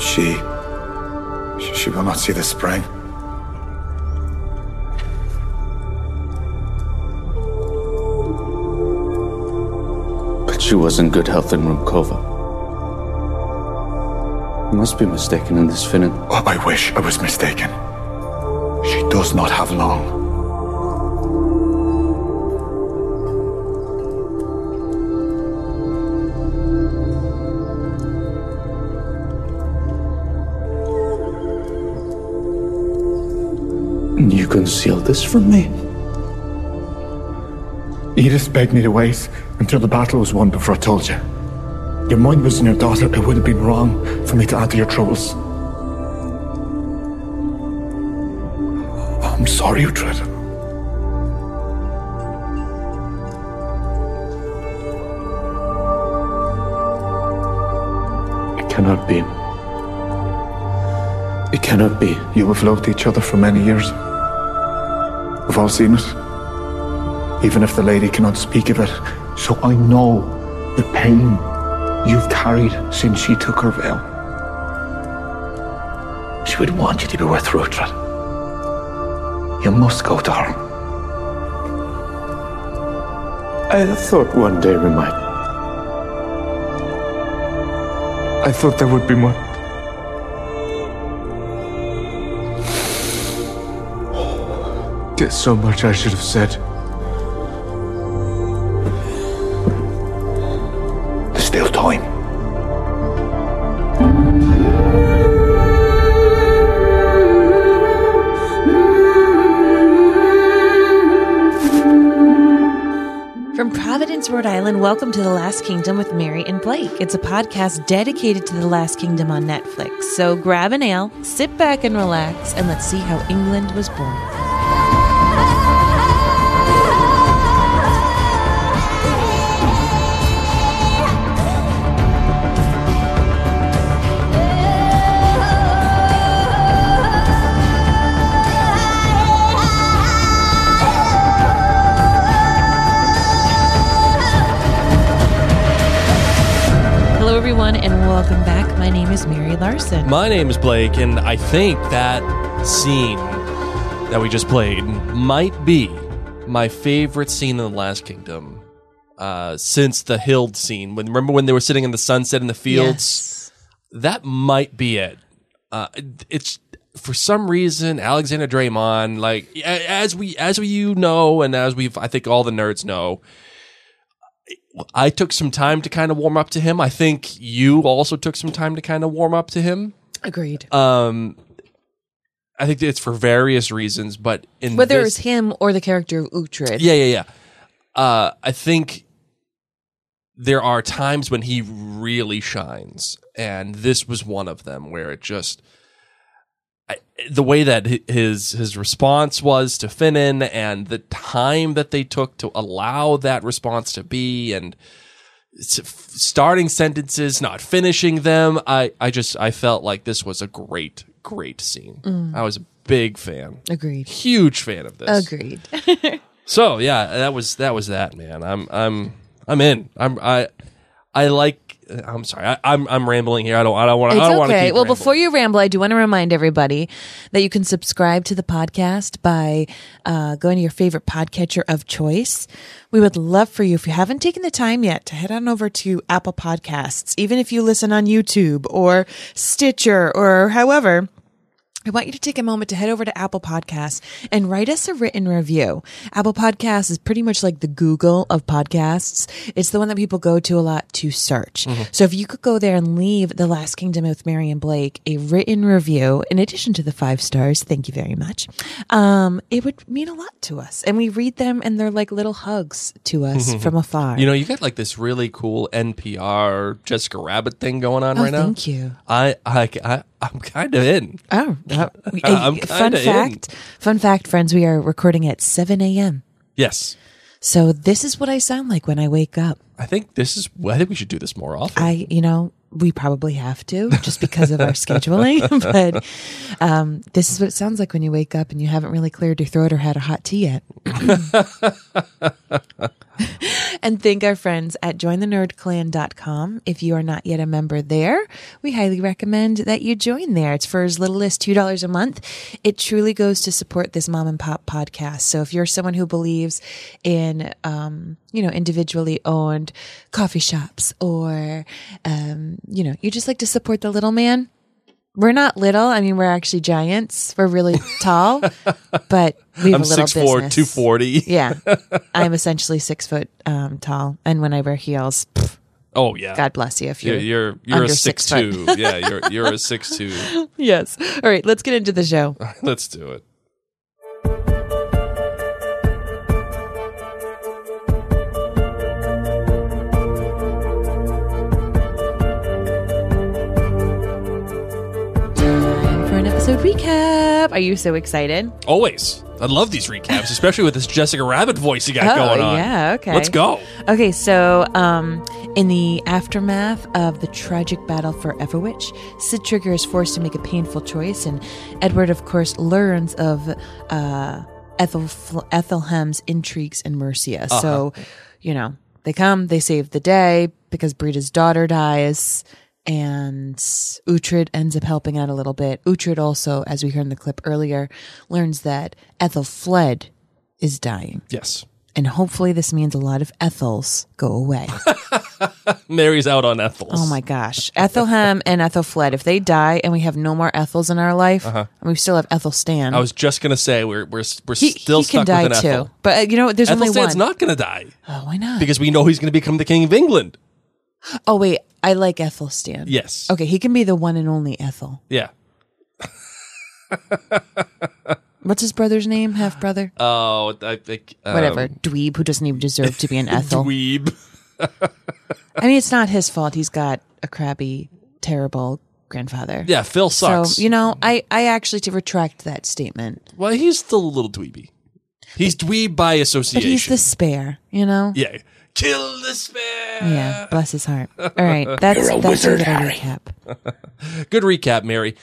She. She will not see the spring. But she was in good health in Ruumcofa. You must be mistaken in this, Finan. Oh, I wish I was mistaken. She does not have long. You concealed this from me? Edith begged me to wait until the battle was won before I told you. Your mind was in your daughter. It would have been wrong for me to add to your troubles. I'm sorry, Uhtred. It cannot be. It cannot be. You have loved each other for many years. We've all seen it. Even if the lady cannot speak of it. So I know the pain you've carried since she took her veil. She would want you to be with Uhtred. You must go to her. I thought one day we might. I thought there would be more. There's so much I should have said. There's still time. From Providence, Rhode Island, welcome to The Last Kingdom with Mary and Blake. It's a podcast dedicated to The Last Kingdom on Netflix. So grab an ale, sit back and relax, and let's see how England was born. Welcome back. My name is Mary Larson. My name is Blake, and I think that scene that we just played might be my favorite scene in The Last Kingdom uh, since the Hild scene. When remember when they were sitting in the sunset in the fields? That might be it. Uh, it's for some reason Alexander Dreymon, like as we as we you know, and as we've I think all the nerds know. I took some time to kind of warm up to him. I think you also took some time to kind of warm up to him. Agreed. Um, I think it's for various reasons, but in Whether this, it's him or the character of Uhtred. yeah, yeah, yeah. Uh, I think there are times when he really shines, and this was one of them where it just the way that his his response was to Finan, and the time that they took to allow that response to be, and starting sentences, not finishing them. I I just I felt like this was a great great scene. Mm. I was a big fan, Agreed. huge fan of this. Agreed. So yeah, that was that was that man. I'm I'm I'm in. I'm I I like. I'm sorry. I, I'm I'm rambling here. I don't I don't want. I It's don't okay. keep Well, rambling. before you ramble, I do want to remind everybody that you can subscribe to the podcast by uh, going to your favorite podcatcher of choice. We would love for you, if you haven't taken the time yet, to head on over to Apple Podcasts, even if you listen on YouTube or Stitcher or however. I want you to take a moment to head over to Apple Podcasts and write us a written review. Apple Podcasts is pretty much like the Google of podcasts. It's the one that people go to a lot to search. So if you could go there and leave The Last Kingdom with Mary and Blake a written review, in addition to the five stars, thank you very much. Um, it would mean a lot to us. And we read them and they're like little hugs to us from afar. you know, you got like this really cool NPR Jessica Rabbit thing going on oh, right now. thank you. I I I I'm kind of in. Oh, uh, I'm fun kinda in. fact. Fun fact, friends, we are recording at 7 a.m. Yes, So this is what I sound like when I wake up. I think this is. I think we should do this more often. I, you know, we probably have to just because of our scheduling, but um, this is what it sounds like when you wake up and you haven't really cleared your throat or had a hot tea yet. and thank our friends at jointhenerdclan.com. If you are not yet a member there, we highly recommend that you join there. It's for as little as $2 a month. It truly goes to support this mom and pop podcast. So if you're someone who believes in, um, you know, individually owned coffee shops or, um, you know, you just like to support the little man, we're not little. I mean, we're actually giants. We're really tall, but we have I'm a little 6'4", business. 240. Yeah, I'm essentially six foot um, tall, and when I wear heels, pff, Oh yeah. God bless you if you're, You're you're, you're a six, six two. yeah, you're you're a six two. yes. All right, let's get into the show. Let's do it. Recap. Are you so excited? Always. I love these recaps, especially with this Jessica Rabbit voice you got Oh, going on. yeah, okay. Let's go. Okay, so um, in the aftermath of the tragic battle for Eoferwic, Sid Trigger is forced to make a painful choice, and Edward, of course, learns of uh, Ethel Aethelhelm's intrigues in Mercia. So, you know, they come, they save the day because Brida's daughter dies. And Uhtred ends up helping out a little bit. Uhtred also, as we heard in the clip earlier, learns that Ethelfled is dying. Yes. And hopefully this means a lot of Ethels go away. Mary's out on Ethel's. oh my gosh. Aethelhelm and Ethelfled. if they die and we have no more Ethels in our life, and we still have Ethelstan, Uh-huh. I was just gonna say we're we're we're he, still he stuck can die with an too. Ethel. But uh, you know? There's only Ethelstan's one. not gonna die oh, why not? because we know he's gonna become the king of England. Oh, wait. I like Ethelstan. Yes. Okay, he can be the one and only Ethel. Yeah. What's his brother's name? Half brother? Oh, I think um, Whatever. Dweeb, who doesn't even deserve to be an Ethel. Dweeb. I mean, it's not his fault. He's got a crabby, terrible grandfather. Yeah, Phil sucks. So, you know, I, I actually to retract that statement. well, he's still a little dweeby. He's dweeb by But association. he's the spare, you know? yeah. Kill the spare. Yeah, bless his heart. All right, that's that's a little recap. Good recap, Mary.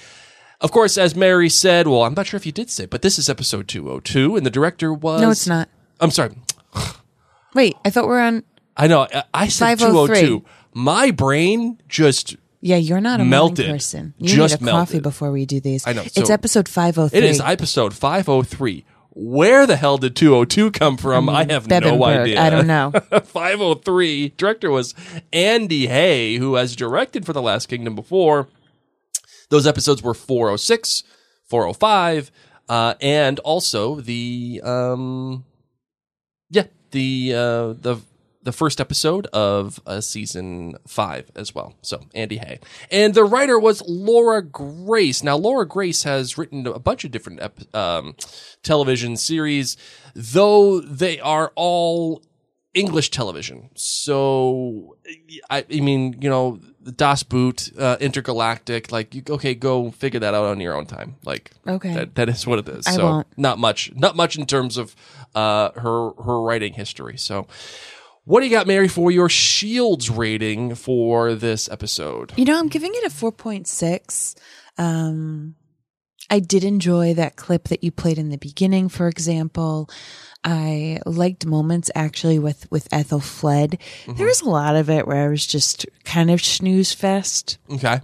Of course, as Mary said, well, I'm not sure if you did say, but this is episode 202, and the director was. No, it's not. I'm sorry. Wait, I thought we're on. I know. I- I said 202. My brain just. Yeah, you're not a Melted. morning person. You Just need a coffee before we do these. I know, it's so- episode five oh three. It is episode 503. Where the hell did 202 come from? I have no Bebbanburg. idea. I don't know. 503. Director was Andy Hay, who has directed for The Last Kingdom before. Those episodes were 406, 405, uh, and also the um, yeah the uh, the the first episode of uh, season five as well. So Andy Hay, and the writer was Laura Grace. Now Laura Grace has written a bunch of different ep- um, television series, though they are all English television. So, I, I mean, you know, Das Boot, uh, Intergalactic, like, you, okay, go figure that out on your own time. Like, Okay. that, that is what it is. I so, won't. not much, not much in terms of uh, her her writing history. So, what do you got, Mary, for your Shields rating for this episode? You know, I'm giving it a 4.6. Um, I did enjoy that clip that you played in the beginning, for example. I liked moments actually with, with Ethelfled. There was a lot of it where I was just kind of snooze fest, Okay,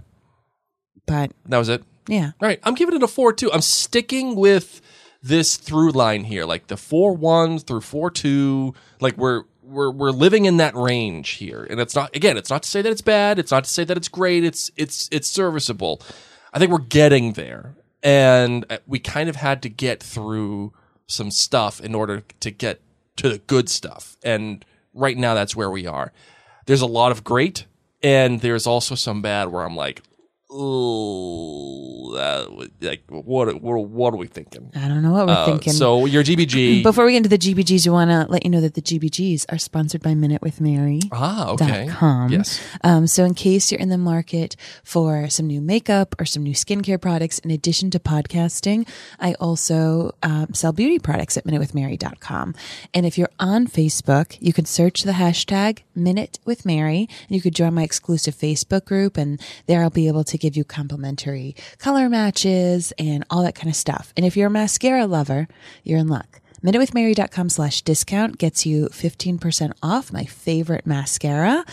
but that was it. yeah. All right, I'm giving it a four two. I'm sticking with this through line here, like the four one through four two. Like we're we're we're living in that range here, and it's not again. It's not to say that it's bad. It's not to say that it's great. It's it's it's serviceable. I think we're getting there, and uh, we kind of had to get through some stuff in order to get to the good stuff. And right now, that's where we are. There's a lot of great, and there's also some bad where I'm like, oh, that was- like what what what are we thinking? I don't know what we're Uh, thinking. So your GBG. Before we get into the GBGs, we want to let you know that the GBGs are sponsored by Minute with Mary. ah, okay. com. Yes. Um, so in case you're in the market for some new makeup or some new skincare products, in addition to podcasting, I also um, sell beauty products at minutewithmary.com. And if you're on Facebook, you can search the hashtag Minute with Mary and you could join my exclusive Facebook group. And there I'll be able to give you complimentary color matches and all that kind of stuff. And if you're a mascara lover, you're in luck minutewithmary.com slash discount gets you 15% off my favorite mascara.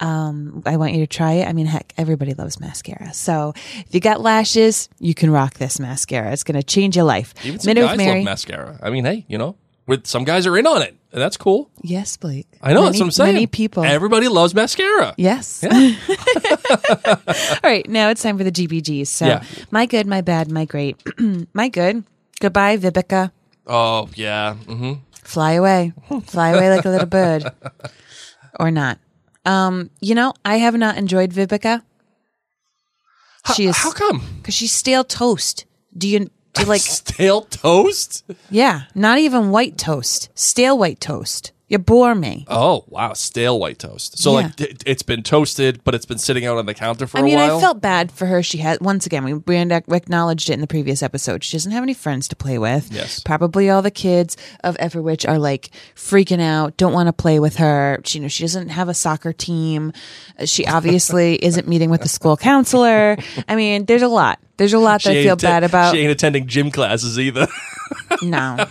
Um, I want you to try it. I mean, heck, everybody loves mascara. So if you got lashes, you can rock this mascara. It's going to change your life. Even some Minute guys Mary. love mascara. I mean, hey, you know, with some guys are in on it, and that's cool. yes, Blake. I know Many- that's what I'm saying. Many people. Everybody loves mascara. Yes. All right, now it's time for the GBGs. So, Yeah. my good, my bad, my great. my good. Goodbye, Vebeke. Oh yeah. hmm Fly away. Fly away like a little bird. Or not. Um, you know, I have not enjoyed Vebeke. She is How come? because she's stale toast. Do you do you like Stale toast? yeah, not even white toast. Stale white toast. You bore me. Oh wow, stale white toast. So Yeah. like it, it's been toasted, but it's been sitting out on the counter for I mean, while. I felt bad for her. She had once again we we acknowledged it in the previous episode. She doesn't have any friends to play with. Yes. probably all the kids of Eoferwic are like freaking out, don't want to play with her. She, you know, she doesn't have a soccer team. Uh, She obviously isn't meeting with the school counselor. I mean, there's a lot. There's a lot that I feel bad about. She ain't attending gym classes either. No,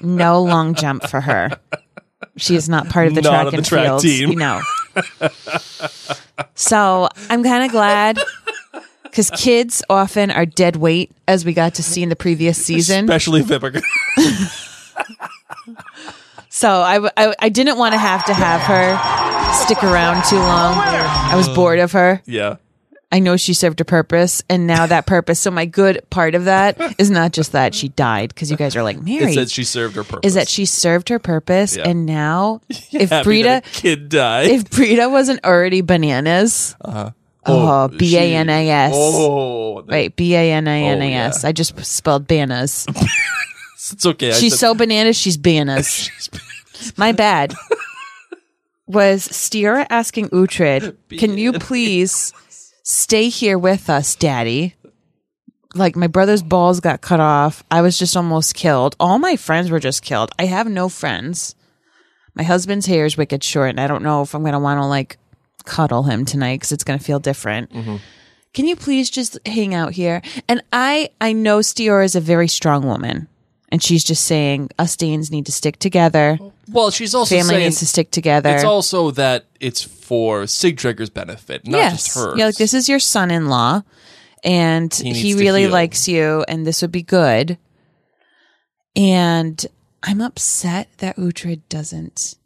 no long jump for her. She is not part of the Not track the and track field. team. You know. so I'm kind of glad because kids often are dead weight, as we got to see in the previous season. Especially Vebeke. So I, I didn't want to have to have her stick around too long. I was bored of her. yeah. I know she served a purpose, and now that purpose. So my good part of that is not just that she died, because you guys are like It Mary. said she served her purpose. is that she served her purpose, Yeah. and now if Happy Brida kid died. if Brida wasn't already bananas, uh-huh. oh, B A N A S. Oh, Wait, B A N A N A S. Oh, just spelled bananas. it's okay. I She's said- so bananas, she's bananas. My bad. Was Stiorra asking Uhtred, can you please stay here with us, Daddy? Like my brother's balls got cut off. I was just almost killed. All my friends were just killed. I have no friends. My husband's hair is wicked short, and I don't know if I'm gonna want to like cuddle him tonight because it's gonna feel different. Mm-hmm. Can you please just hang out here? And I I know Stiorra is a very strong woman. And she's just saying us Danes need to stick together. well, she's also Family saying needs to stick together. it's also that it's for Sigtryggr's benefit, not yes. just hers. Yeah, like this is your son in law and he, to really heal. likes you and this would be good. And I'm upset that Uhtred doesn't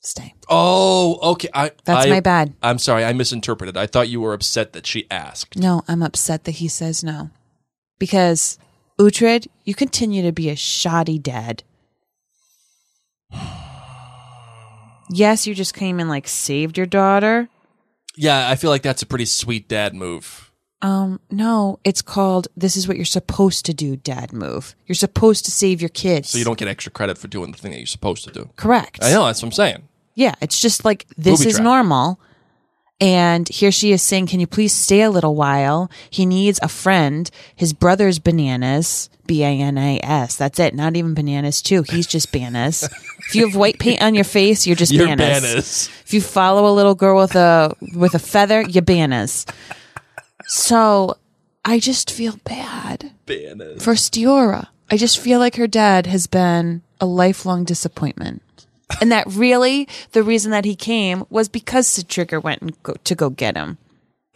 stay. Oh, okay. I, That's I- my bad. I'm sorry. I misinterpreted. I thought you were upset that she asked. No, I'm upset that he says no. Because Uhtred, you continue to be a shoddy dad. Yes, you just came and like saved your daughter. Yeah, I feel like that's a pretty sweet dad move. Um, no, it's called this is what you're supposed to do, dad move. You're supposed to save your kids. So you don't get extra credit for doing the thing that you're supposed to do. correct. I know. That's what I'm saying. Yeah, it's just like this Booby is trap. normal. And here she is saying, Can you please stay a little while? He needs a friend. His brother's bananas. B A N A S. That's it. Not even bananas, too. He's just bananas. if you have white paint on your face, you're just You're bananas. bananas. If you follow a little girl with a with a feather, you're bananas. So I just feel bad Bananas. for Stiorra. I just feel like her dad has been a lifelong disappointment. And that really the reason that he came was because Sigtryggr went and go, to go get him.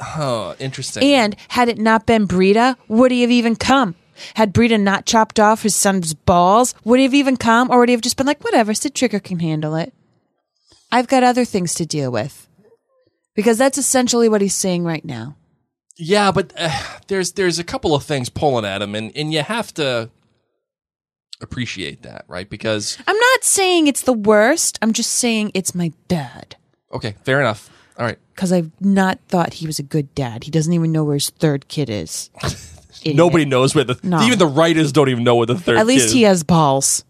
Oh, interesting. And had it not been Brida, would he have even come? Had Brida not chopped off his son's balls, would he have even come? Or would he have just been like, whatever, Sigtryggr can handle it? I've got other things to deal with. Because that's essentially what he's saying right now. yeah, but uh, there's there's a couple of things pulling at him, and and you have to appreciate that, right? Because I'm not saying it's the worst. I'm just saying it's my dad. okay, fair enough. All right. because I've not thought he was a good dad. He doesn't even know where his third kid is. Idiot. Nobody knows where the No. even the writers don't even know where the third. At least kid he is. has balls.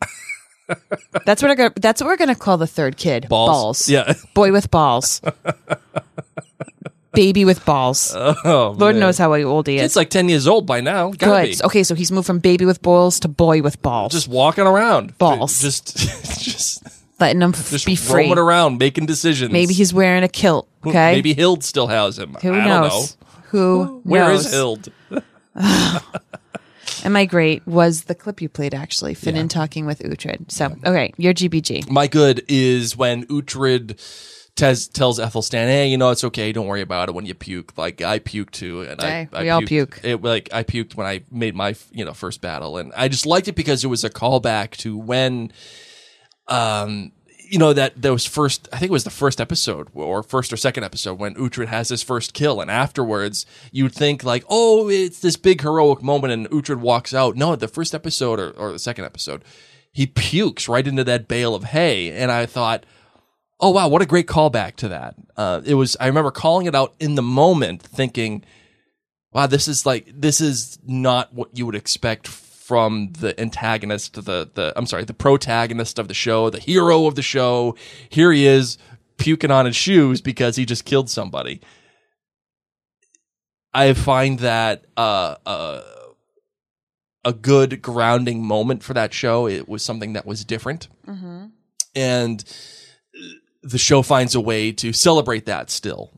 that's what I got. That's what we're gonna call the third kid. balls. Yeah. Boy with balls. Baby with balls. Oh, Lord man. knows how old he is. It's like ten years old by now. Gotta Good. be. Okay, so he's moved from baby with balls to boy with balls. Just walking around. Balls. Just just letting him just be free. roaming around, making decisions. Maybe he's wearing a kilt. Okay. Maybe Hild still has him. Who I knows? Don't know. Who Where knows? is Hild? And my great was the clip you played actually, Finan talking with Uhtred. So, okay, your GBG. My good is when Uhtred tes- tells Ethelstan, "Hey, you know it's okay. Don't worry about it when you puke. Like I puke too, and Hey, I, I we all puke. It, like I puked when I made my you know first battle, and I just liked it because it was a callback to when, um, you know that those first. I think it was the first episode or first or second episode when Uhtred has his first kill, and afterwards you'd think like, oh, it's this big heroic moment, and Uhtred walks out. No, the first episode or, or the second episode. He pukes right into that bale of hay, and I thought, oh wow what a great callback to that. Uh, it was i remember calling it out in the moment thinking wow this is like this is not what you would expect from the antagonist the the i'm sorry the protagonist of the show the hero of the show. Here he is puking on his shoes because he just killed somebody. I find that uh uh a good grounding moment for that show. It was something that was different. And the show finds a way to celebrate that still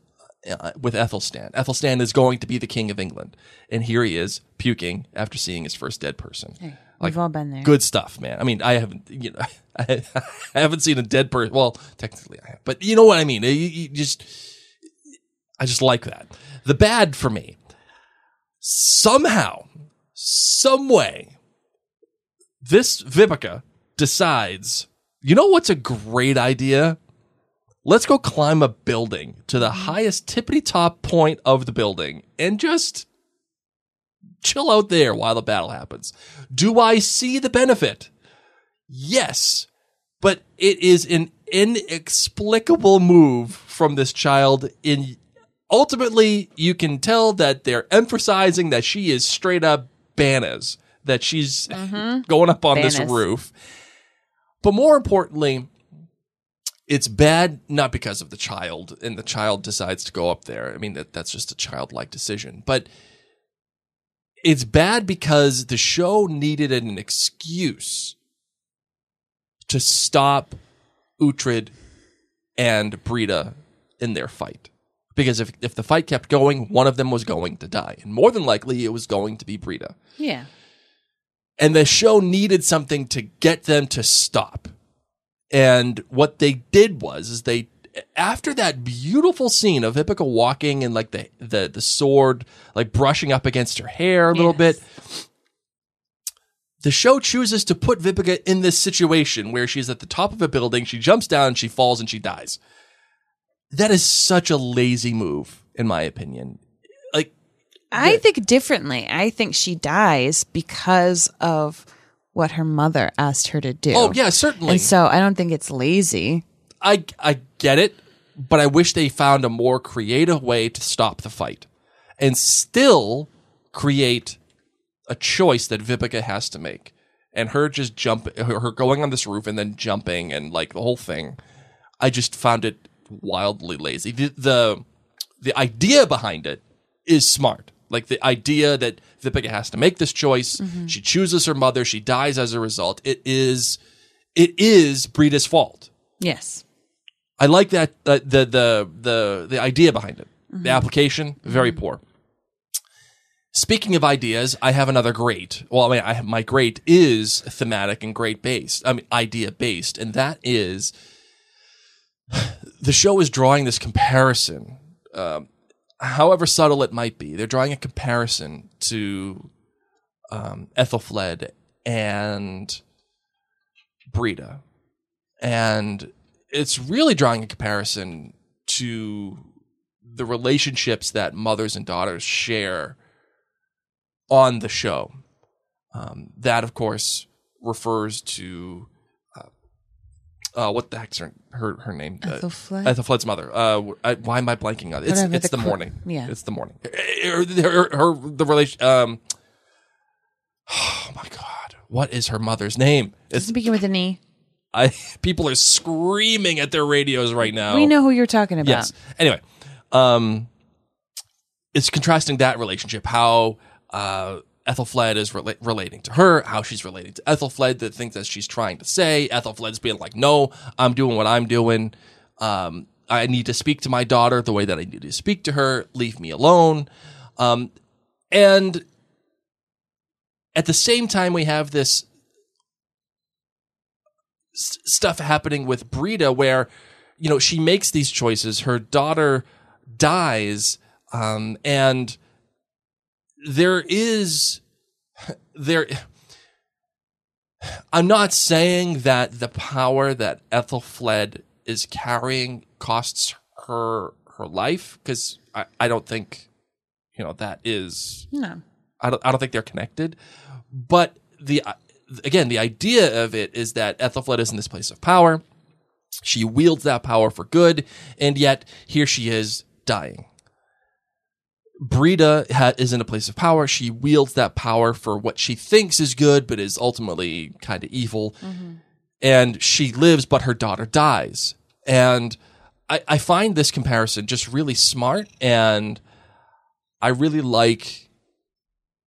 uh, with Ethelstan. Ethelstan is going to be the king of England, and here he is puking after seeing his first dead person. We've all been there. Good stuff, man. I mean, I haven't, you know, I, haven't seen a dead person. Well, technically, I have, but you know what I mean. You, you just, I just like that. The bad for me, somehow, some way, this Vebeke decides. You know what's a great idea? Let's go climb a building to the mm-hmm. highest tippity top point of the building and just chill out there while the battle happens. Do I see the benefit? Yes, but it is an inexplicable move from this child in ultimately you can tell that they're emphasizing that she is straight up bananas that she's mm-hmm. going up on this roof but more importantly it's bad not because of the child and the child decides to go up there i mean that, that's just a childlike decision but it's bad because the show needed an excuse to stop Uhtred and Brida in their fight. Because if, if the fight kept going, one of them was going to die. And more than likely, it was going to be Brida. Yeah. And the show needed something to get them to stop. And what they did was, is they, after that beautiful scene of Vebeke walking and like the, the, the sword, like brushing up against her hair a little Yes. bit, the show chooses to put Vebeke in this situation where she's at the top of a building, she jumps down, she falls, and she dies. That is such a lazy move, in my opinion. Like, I think differently. I think she dies because of what her mother asked her to do. oh yeah, certainly. And so I don't think it's lazy. I I get it, but I wish they found a more creative way to stop the fight and still create a choice that Vebeke has to make. And her just jump her her going on this roof and then jumping and like the whole thing. I just found it wildly lazy. The the, the idea behind it is smart. Like the idea that Vebeke has to make this choice, she chooses her mother, she dies as a result. It is it is Brida's fault. Yes. I like that uh, the the the the idea behind it. The application very poor. Speaking of ideas, I have another great. Well, I mean, I have, my great is thematic and great based. I mean, idea based, and that is the show is drawing this comparison, um, however subtle it might be. They're drawing a comparison to um, Ethelfled and Brida, and it's really drawing a comparison to the relationships that mothers and daughters share on the show. Um, that, of course, refers to uh, uh, what the heck's her her, her name? Uh, Ethelfled? Ethelfled's mother. Uh, I, why am I blanking on it? It's Whatever, it's the the, cl- morning. yeah. it's the morning. Her, her, her the relation. Um, oh my god, what is her mother's name? It's Speaking with an E. I people are screaming at their radios right now. We know who you're talking about. Yes. Anyway, um, it's contrasting that relationship, how uh, Ethelfled is rela- relating to her, how she's relating to Ethelfled, the things that she's trying to say. Ethelfled's being like, "No, I'm doing what I'm doing. Um, I need to speak to my daughter the way that I need to speak to her. Leave me alone." Um, and at the same time, we have this s- stuff happening with Brida where, you know, she makes these choices. Her daughter dies, um, and there is there. I'm not saying that the power that Ethelfled is carrying costs her her life because I, I don't think you know that is No. I don't, I don't think they're connected. But the again, the idea of it is that Ethelfled is in this place of power. She wields that power for good, and yet here she is dying. Brida ha- is in a place of power. She wields that power for what she thinks is good, but is ultimately kind of evil. And she lives, but her daughter dies. And I, I find this comparison just really smart, and I really like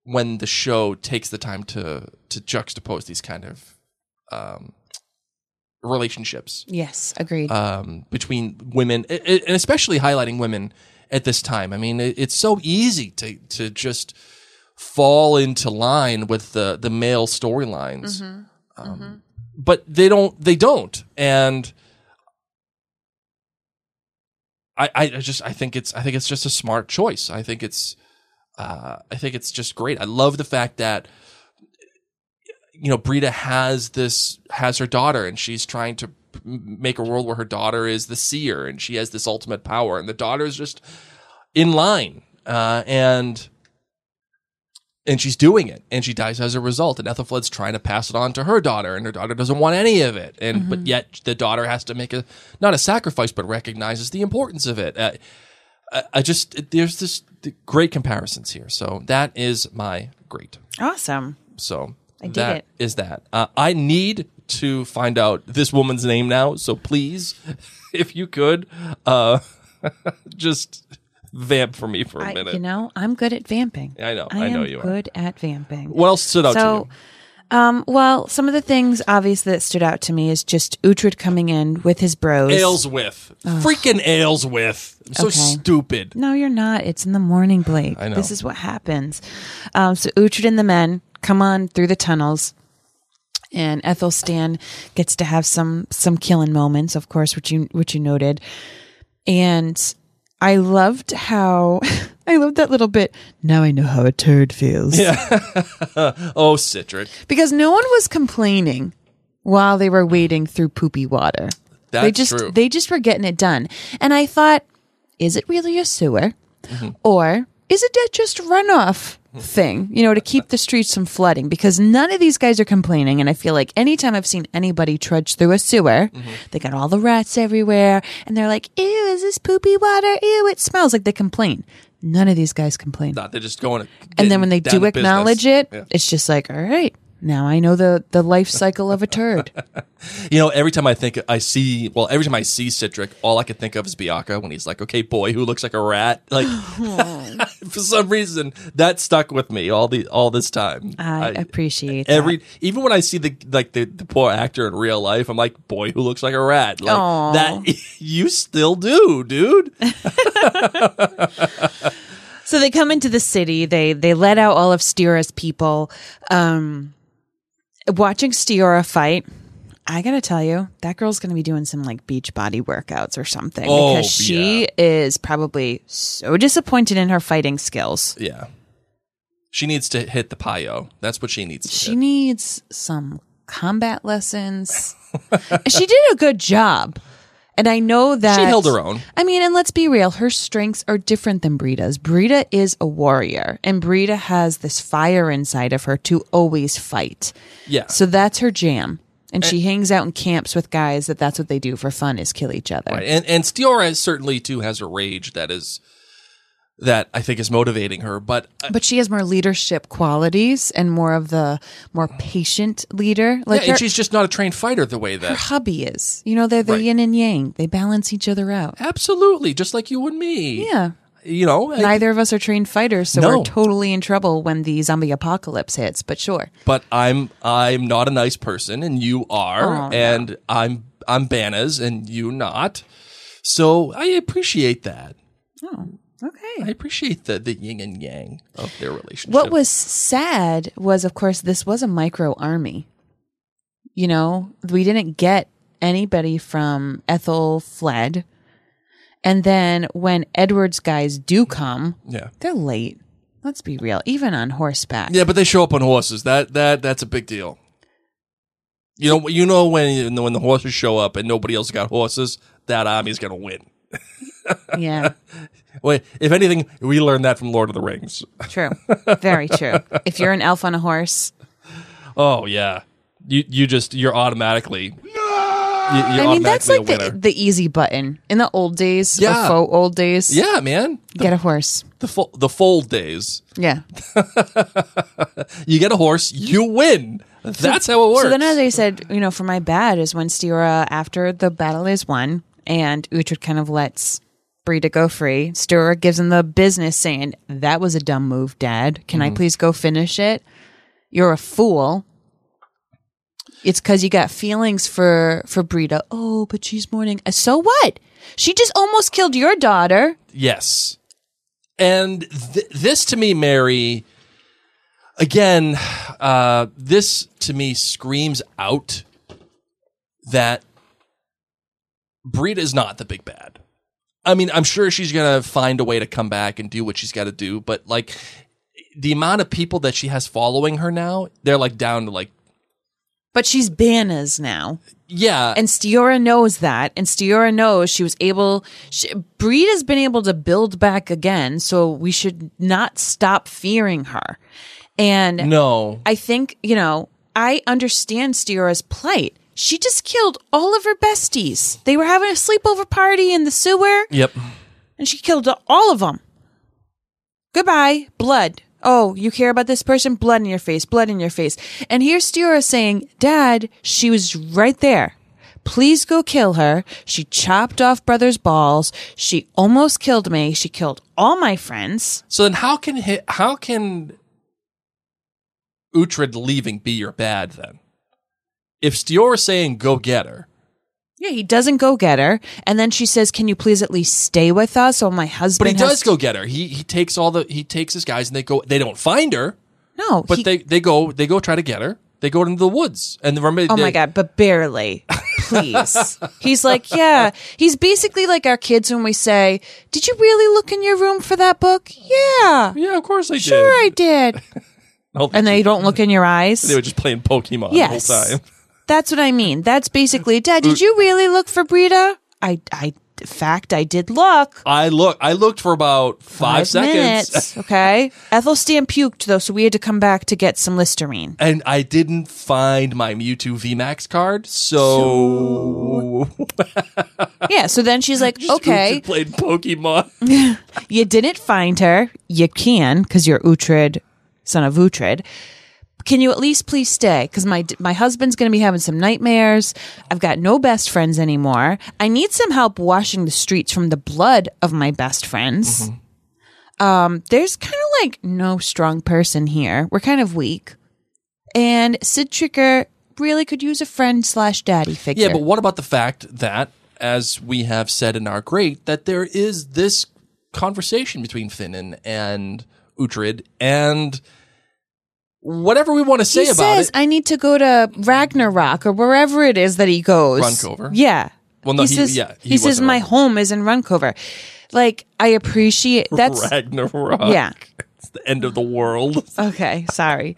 when the show takes the time to to juxtapose these kind of um, relationships Yes, agreed. um, between women, and especially highlighting women at this time. I mean, it, it's so easy to to just fall into line with the the male storylines, um, but they don't. They don't, and I, I just I think it's I think it's just a smart choice. I think it's uh, I think it's just great. I love the fact that you know Brita has this has her daughter and she's trying to make a world where her daughter is the seer and she has this ultimate power. And the daughter is just in line uh, and and she's doing it and she dies as a result. And Ethelfled's trying to pass it on to her daughter and her daughter doesn't want any of it. And but yet the daughter has to make a not a sacrifice but recognizes the importance of it. Uh, I, I just there's this great comparisons here. So that is my great. Awesome. so I dig that it. is that. Uh, I need to find out this woman's name now. So please, if you could, uh, just vamp for me for a I, minute. you know, I'm good at vamping. I know. I, I know you are. good at vamping. what else stood out to so, you? um, well, some of the things obviously that stood out to me is just Uhtred coming in with his bros. Aelswith. Freaking Aelswith. I'm so Okay. stupid. No, you're not. It's in the morning, Blake. I know. This is what happens. Um, so Uhtred and the men come on through the tunnels, and Ethelstan gets to have some some killing moments, of course, which you which you noted. And I loved how I loved that little bit. Now I know how a turd feels. Yeah. Oh, Sihtric. because no one was complaining while they were wading through poopy water. That's they just true. they just were getting it done. And I thought, is it really a sewer? Mm-hmm. Or is it just runoff thing, you know, to keep the streets from flooding? Because none of these guys are complaining. And I feel like anytime I've seen anybody trudge through a sewer, Mm-hmm. they got all the rats everywhere and they're like, ew, is this poopy water? Ew, it smells like they complain. None of these guys complain. Not, they're just going. and then when they do to business. acknowledge it, Yeah. it's just like, all right, now I know the, the life cycle of a turd. You know, every time I think I see, well, every time I see Sihtric, all I can think of is Bianca when he's like, "Okay, boy, who looks like a rat." Like, for some reason, that stuck with me all the all this time. I, appreciate every that. even when I see the like the, the poor actor in real life, I'm like, "Boy, who looks like a rat." Like Aw. that, you still do, dude. So they come into the city. They they let out all of Stiorra's people. Um, watching Stiorra fight, I gotta tell you, that girl's gonna be doing some like beach body workouts or something Oh, because she is probably so disappointed in her fighting skills. yeah, she needs to hit the payo. That's what she needs. To She hit. needs some combat lessons. she did a good job. And I know that She held her own. I mean, and let's be real, her strengths are different than Brida's. Brida is a warrior, and Brida has this fire inside of her to always fight. Yeah. So that's her jam. And she hangs out in camps with guys that that's what they do for fun is kill each other. Right. And and Stiorra certainly too has a rage that is that I think is motivating her. But uh, But she has more leadership qualities and more of the more patient leader. Like yeah, her, and she's just not a trained fighter the way that her hubby is. You know, they're the Right. yin and yang. They balance each other out. absolutely just like you and me. Yeah. You know, I- Neither of us are trained fighters, so No. we're totally in trouble when the zombie apocalypse hits. But sure. but I'm I'm not a nice person and you are Oh, no. and I'm I'm Bana's and you not. So I appreciate that. Oh, I appreciate the the yin and yang of their relationship. What was sad was, of course, this was a micro army. You know, we didn't get anybody from Ethelfled. And then when Edward's guys do come, yeah. they're late. Let's be real, even on horseback. Yeah, but they show up on horses. That that that's a big deal. You know, you know when when the horses show up and nobody else got horses, that army's gonna win. Yeah, Wait, if anything, we learned that from Lord of the Rings. true. Very true. If you're an elf on a horse, Oh yeah, you you just you're automatically. No! You, you're I mean, that's like the, the easy button in the old days, Yeah. or faux old days. yeah, man. The, Get a horse. the fo- the fold days. Yeah. You get a horse, you win. That's how it works. So then, as I said, you know, for my bad is when Stiorra, after the battle is won, and Uhtred kind of lets Brida go free. Stiorra gives him the business, saying, "That was a dumb move, Dad. Can I please go finish it? You're a fool." It's because you got feelings for for Brita. Oh, but she's mourning. Uh, So what? She just almost killed your daughter. Yes. And th- this to me, Mary, again, uh, this to me screams out that Brida is not the big bad. I mean, I'm sure she's going to find a way to come back and do what she's got to do, but like the amount of people that she has following her now, they're like down to like, But she's Banna's now. yeah. And Stiorra knows that, and Stiorra knows she was able. She, Breed has been able to build back again, so we should not stop fearing her. And no. I think you know I understand Stiorra's plight. She just killed all of her besties. They were having a sleepover party in the sewer, Yep. and she killed all of them. Goodbye, blood. Oh, you care about this person? Blood in your face, blood in your face. And here's Stiorra saying, Dad, she was right there. Please go kill her. She chopped off brother's balls. She almost killed me. She killed all my friends. So then, how can how can Uhtred leaving be your bad then? If Stiorra's saying go get her, Yeah, he doesn't go get her. And then she says, Can you please at least stay with us? Oh, my husband. but he has does go get her. He he takes all the he takes his guys and they go. They don't find her, No, but he- they they go they go try to get her. They go into the woods and remember. Oh my god, but barely. Please. he's like, yeah. He's basically like our kids when we say, "Did you really look in your room for that book?" Yeah. Yeah, of course I did. Sure I did. did. And they don't look in your eyes. they were just playing Pokemon yes. the whole time. That's what I mean. That's basically, Dad, did mm. you really look for Brida? I I fact I did look. I look. I looked for about five, seconds, minutes. Okay. Ethelstan puked though, so we had to come back to get some Listerine. and I didn't find my Mewtwo VMAX card. So, Yeah, so then she's like, okay, played Pokemon. you didn't find her. You can, because you're Uhtred, son of Uhtred. Can you at least please stay? Because my my husband's going to be having some nightmares. I've got no best friends anymore. I need some help washing the streets from the blood of my best friends. Um, there's kind of like no strong person here. We're kind of weak, and Sigtryggr really could use a friend slash daddy figure. Yeah, but what about the fact that, as we have said in our great, that there is this conversation between Finan and Uhtred, and whatever we want to say about it. he about says, it. I need to go to Ragnarok or wherever it is that he goes. Ruumcofa? Yeah. Well, no, he- says, yeah, he he, says my home is in Ruumcofa. Like I appreciate that's Ragnarok. Yeah. It's the end of the world. okay. Sorry.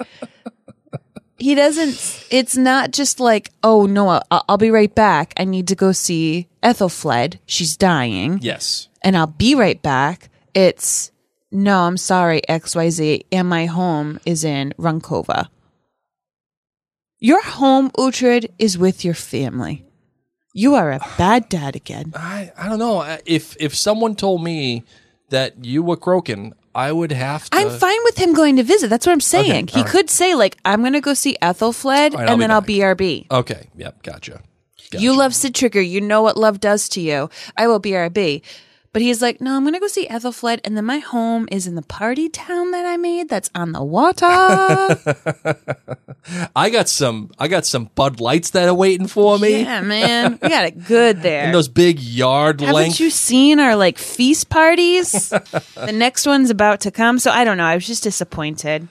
he doesn't. It's not just like, oh no, I'll, I'll be right back. I need to go see Ethelfled. She's dying, yes. and I'll be right back. It's no, I'm sorry, X Y Z, and my home is in Ruumcofa. Your home, Uhtred, is with your family. You are a bad dad again. I, I don't know. If if someone told me that you were Crokin, I would have to. I'm fine with him going to visit. That's what I'm saying. Okay, he right. could say like, "I'm going to go see Ethelfled, right, and then I'll. BRB." Okay. Yep. Gotcha. Gotcha. You love Sigtryggr. You know what love does to you. I will BRB. But he's like, no, I'm going to go see Ethelfled. And then my home is in the party town that I made that's on the water. I got some. I got some Bud Lights that are waiting for me. yeah, man. We got it good there. And those big yard Haven't length. you seen our like feast parties? the next one's about to come. So I don't know. I was just disappointed.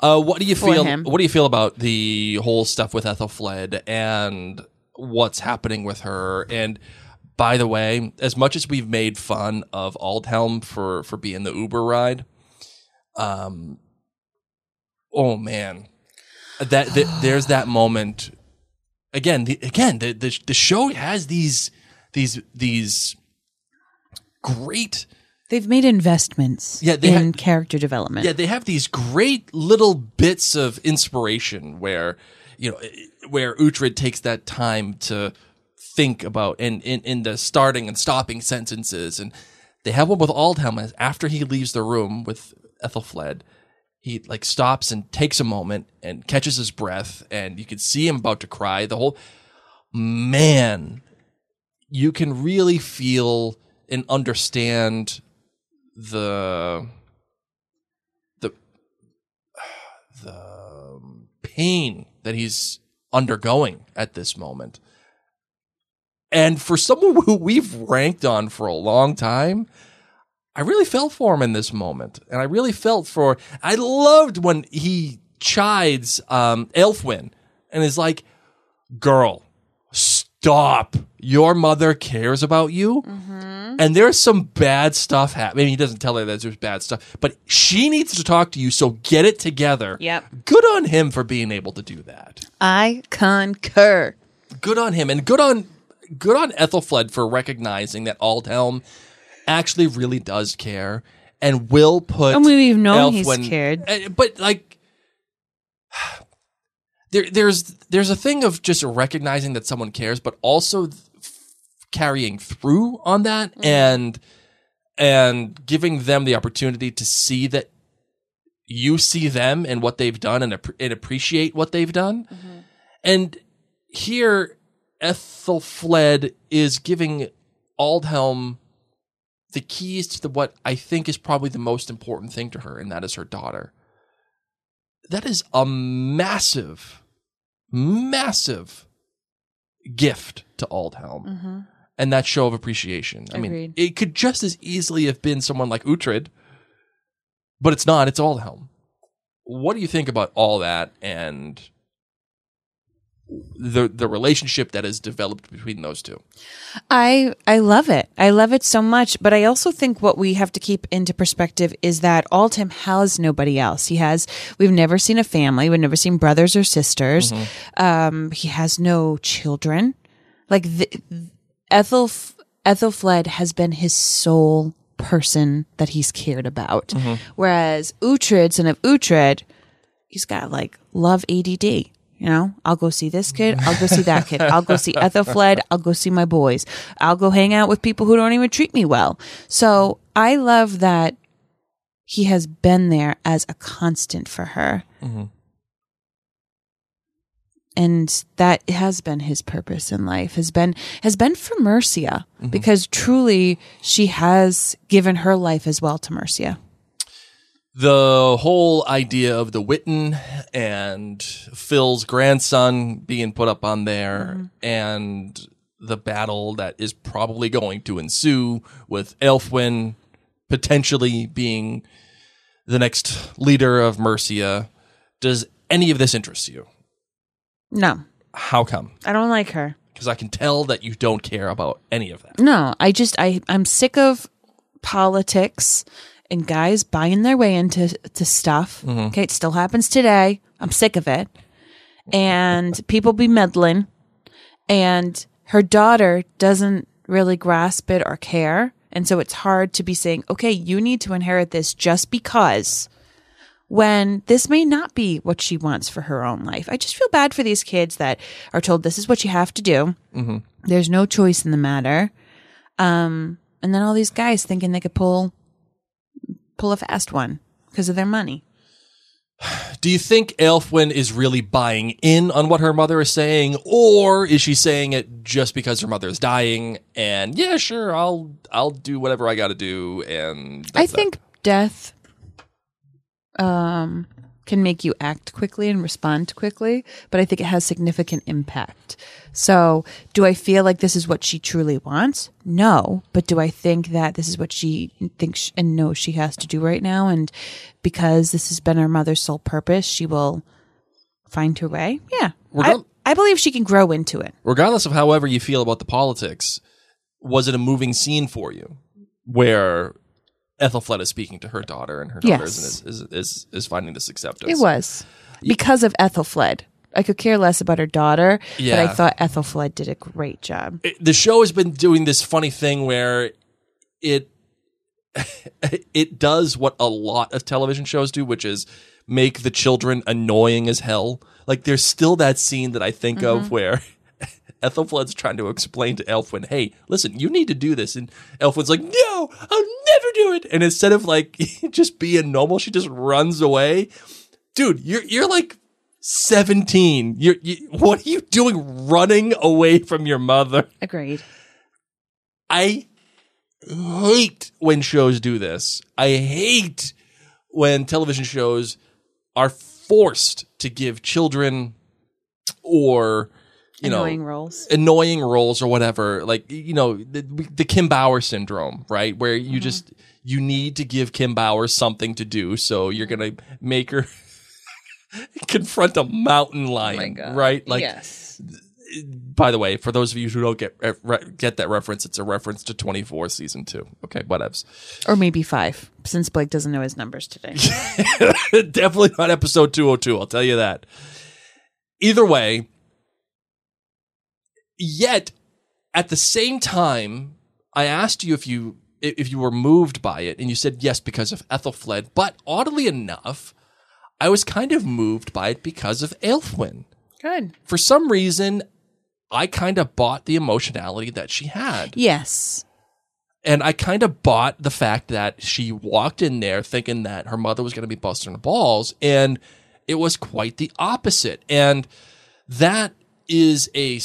Uh, what do you feel? him. What do you feel about the whole stuff with Ethelfled and what's happening with her? And by the way, as much as we've made fun of Aldhelm for for being the Uber ride, um, oh man, that, that there's that moment again. The, again, the, the the show has these these these great They've made investments Yeah, in character development. Yeah, they have these great little bits of inspiration where you know where Uhtred takes that time to think about in in, the starting and stopping sentences, and they have one with Aldhelm after he leaves the room with Ethelfled. He like stops and takes a moment and catches his breath, and you can see him about to cry. The whole man, you can really feel and understand the the the pain that he's undergoing at this moment. And for someone who we've ranked on for a long time, I really felt for him in this moment. And I really felt for I loved when he chides um Elfwin and is like, girl, stop. Your mother cares about you. And there's some bad stuff happening. He doesn't tell her that there's bad stuff, but she needs to talk to you. So get it together. Yep. Good on him for being able to do that. I concur. Good on him, and good on good on Ethelfled for recognizing that Aldhelm actually really does care and will put. And we've known he's cared. Uh, but like. There, there's there's a thing of just recognizing that someone cares, but also th- carrying through on that Mm-hmm. and and giving them the opportunity to see that you see them and what they've done and, and appreciate what they've done. Mm-hmm. And here, Ethelfled is giving Aldhelm the keys to the, what I think is probably the most important thing to her, and that is her daughter. That is a massive, massive gift to Aldhelm. Mm-hmm. And that show of appreciation. I mean, it could just as easily have been someone like Uhtred, but it's not. It's Aldhelm. What do you think about all that and the the relationship that is developed between those two? I I love it. I love it so much. But I also think what we have to keep into perspective is that Aldhelm has nobody else. He has. We've never seen a family. We've never seen brothers or sisters. Um, he has no children. Like the, Ethel Ethelfled has been his sole person that he's cared about. Whereas Uhtred, son of Uhtred, he's got like love ADD. You know, I'll go see this kid. I'll go see that kid. I'll go see Ethelfled. I'll go see my boys. I'll go hang out with people who don't even treat me well. So I love that he has been there as a constant for her. Mm-hmm. And that has been his purpose in life has been, has been for Mercia mm-hmm. because truly she has given her life as well to Mercia. The whole idea of the Witan and Phil's grandson being put up on there mm-hmm. and the battle that is probably going to ensue with Elfwin potentially being the next leader of Mercia. Does any of this interest you? No, How come? I don't like her. Because I can tell that you don't care about any of that. No, I just I I'm sick of politics and guys buying their way into to stuff. Okay, it still happens today. I'm sick of it. And people be meddling and her daughter doesn't really grasp it or care. And so it's hard to be saying, "Okay, you need to inherit this just because." when this may not be what she wants for her own life. I just feel bad for these kids that are told this is what you have to do. There's no choice in the matter. Um, and then all these guys thinking they could pull pull a fast one because of their money. Do you think Elfwin is really buying in on what her mother is saying, or is she saying it just because her mother is dying? And yeah, sure, I'll I'll do whatever I got to do. And I that's that. think death um, can make you act quickly and respond quickly, but I think it has significant impact. So, do I feel like this is what she truly wants? No, but do I think that this is what she thinks and knows she has to do right now? And because this has been her mother's sole purpose, she will find her way? Yeah. I. I believe she can grow into it. regardless of however you feel about the politics, was it a moving scene for you where Ethelfled is speaking to her daughter and her daughter Yes. is, is, is is finding this acceptance? It was because of Ethelfled. I could care less about her daughter, but Yeah. I thought Ethelfled did a great job. It- the show has been doing this funny thing where it it does what a lot of television shows do, which is make the children annoying as hell. Like there's still that scene that I think of mm-hmm. where Ethelfled's trying to explain to Elfwin, "Hey, listen, you need to do this," and Elfwin's like, "No, I'll never do it." And instead of like just being normal, she just runs away. Dude, you're you're like 17. You're you, what are you doing running away from your mother? Agreed. I hate when shows do this. I hate when television shows are forced to give children or you Annoying know roles. annoying roles or whatever like you know the, the kim bauer syndrome right where you mm-hmm. just you need to give kim bauer something to do so you're gonna make her confront a mountain oh lion right like yes. by the way, for those of you who don't get eh, get that reference, it's a reference to 24 season 2. Okay, whatevs. Or maybe five, since Blake doesn't know his numbers today. Definitely not episode 202, I'll tell you that. Either way, yet at the same time, I asked you if you if you were moved by it and you said yes because of Ethelfled, but oddly enough, I was kind of moved by it because of Aelfwin. Good. For some reason, I kind of bought the emotionality that she had. Yes. And I kind of bought the fact that she walked in there thinking that her mother was going to be busting her balls, and it was quite the opposite. And that is a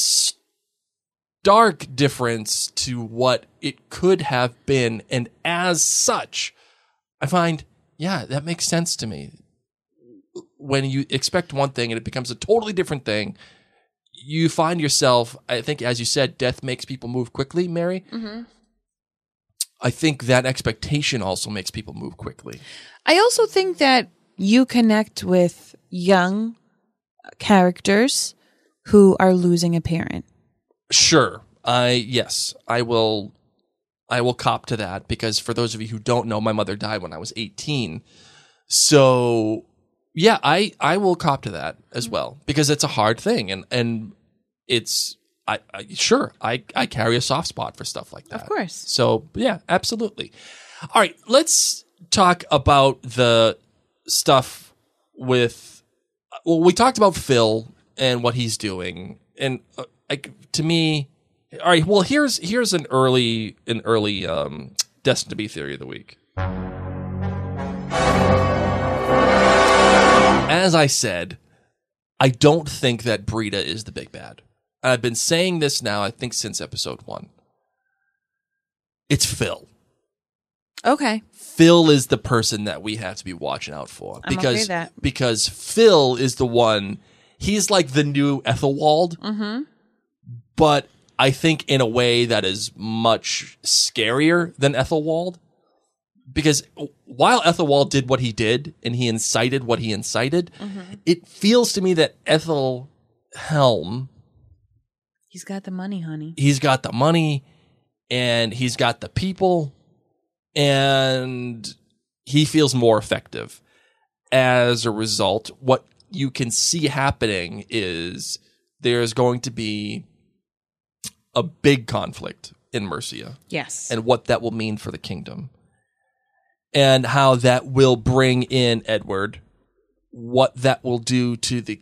stark difference to what it could have been. And as such, I find, yeah, that makes sense to me. When you expect one thing and it becomes a totally different thing, you find yourself, I think, as you said, death makes people move quickly, Mary. Mm-hmm. I think that expectation also makes people move quickly. I also think that you connect with young characters who are losing a parent. Sure. I yes, I will I will cop to that because for those of you who don't know, my mother died when I was 18. So, yeah, I I will cop to that as well because it's a hard thing and and it's I, I sure I I carry a soft spot for stuff like that. Of course. So, yeah, absolutely. All right, let's talk about the stuff with well, we talked about Phil and what he's doing, and uh, like to me, all right. Well, here's here's an early an early um, destined to be theory of the week. As I said, I don't think that Brida is the big bad. I've been saying this now, I think, since episode one. It's Phil. Okay. Phil is the person that we have to be watching out for I'm because with that. because Phil is the one. He's like the new Ethelwald, Mm-hmm. But I think in a way that is much scarier than Ethelwald. Because while Ethelwald did what he did and he incited what he incited, Mm-hmm. it feels to me that Ethel Helm He's got the money, honey. he's got the money and he's got the people and he feels more effective. As a result, what you can see happening is there's going to be a big conflict in Mercia Yes. and what that will mean for the kingdom and how that will bring in Edward, what that will do to the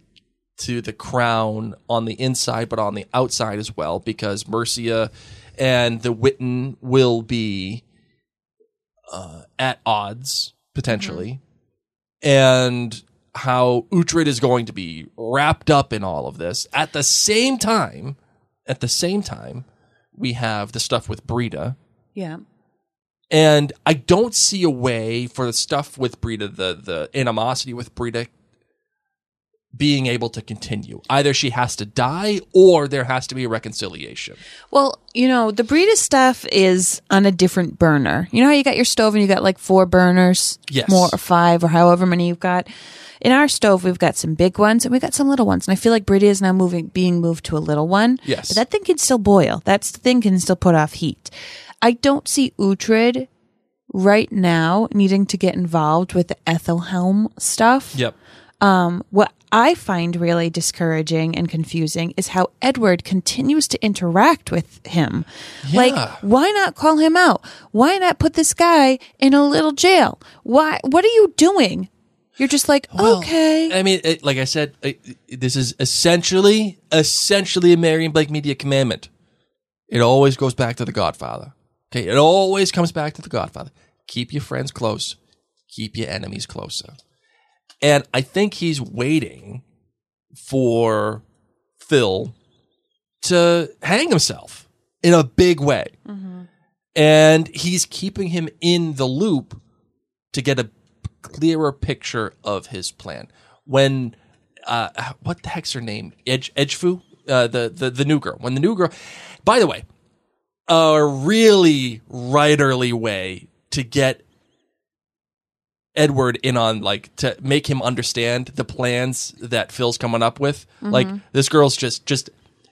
to the crown on the inside, but on the outside as well, because Mercia and the Witan will be uh, at odds potentially, and how Uhtred is going to be wrapped up in all of this. At the same time, at the same time, we have the stuff with Brida. Yeah. And I don't see a way for the stuff with Brida, the the animosity with Brida being able to continue. Either she has to die or there has to be a reconciliation. Well, you know, the Brida stuff is on a different burner. You know how you got your stove and you got like four burners? Yes. More or five or however many you've got. In our stove, we've got some big ones and we've got some little ones. And I feel like Brida is now moving, being moved to a little one. Yes. But that thing can still boil. That thing can still put off heat. I don't see Uhtred right now needing to get involved with the Aethelhelm stuff. Yep. Um, what I find really discouraging and confusing is how Edward continues to interact with him. Like, why not call him out? Why not put this guy in a little jail? Why? What are you doing? You're just like, okay. I mean, it, like I said, it, it- this is essentially, essentially a Mary and Blake Media commandment. It always goes back to the Godfather. Okay, it always comes back to the Godfather. Keep your friends close. Keep your enemies closer. And I think he's waiting for Phil to hang himself in a big way. Mm-hmm. And he's keeping him in the loop to get a clearer picture of his plan. When uh, what the heck's her name? Edge Eadgifu, uh, the the the new girl. When the new girl, by the way, a really writerly way to get Edward in on like to make him understand the plans that Phil's coming up with. Like this girl's just just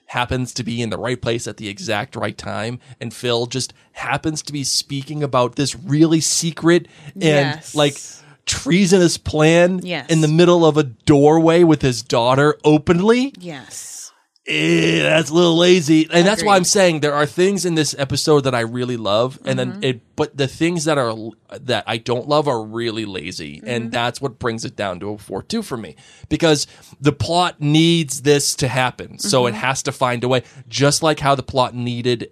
happens to be in the right place at the exact right time and Phil just happens to be speaking about this really secret and Yes. like treasonous plan Yes. in the middle of a doorway with his daughter openly Yes. eh, that's a little lazy. And that's why I'm saying there are things in this episode that I really love, and Mm-hmm. then it, but the things that are that I don't love are really lazy, Mm-hmm. and that's what brings it down to a four two for me because the plot needs this to happen, so it Mm-hmm. has to find a way, just like how the plot needed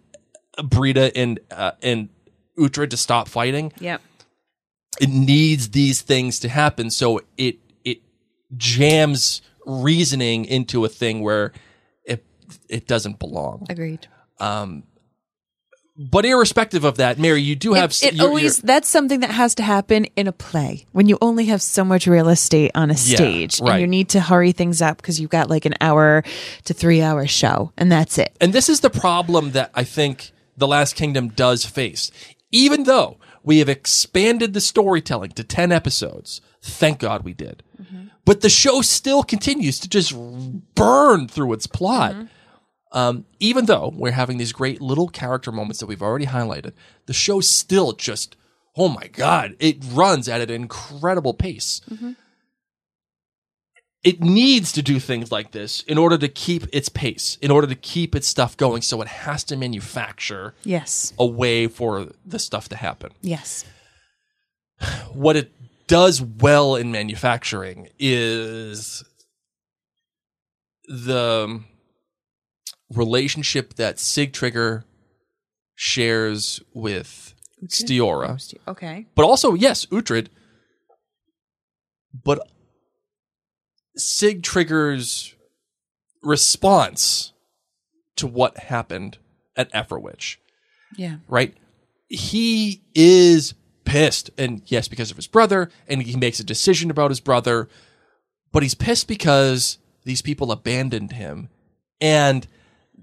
Brida and uh, and Uhtred to stop fighting Yep. It needs these things to happen so it it jams reasoning into a thing where it it doesn't belong Agreed. Um, but irrespective of that mary you do have It, it you're- always you're- that's something that has to happen in a play when you only have so much real estate on a stage right. and you need to hurry things up because you've got like an hour to three hour show and that's it. and this is the problem that i think the last kingdom does face even though we have expanded the storytelling to 10 episodes. Thank god we did. But the show still continues to just burn through its plot. Um, even though we're having these great little character moments that we've already highlighted, the show still just, oh my God, it runs at an incredible pace. It needs to do things like this in order to keep its pace, in order to keep its stuff going. So it has to manufacture Yes. a way for the stuff to happen. Yes. What it does well in manufacturing is the relationship that Sigtryggr shares with Stiorra, oh, Okay. but also yes, Uhtred, but Sigtryggr's response to what happened at Eoferwic Yeah. right? He is pissed. And yes, because of his brother, and he makes a decision about his brother, but he's pissed because these people abandoned him. And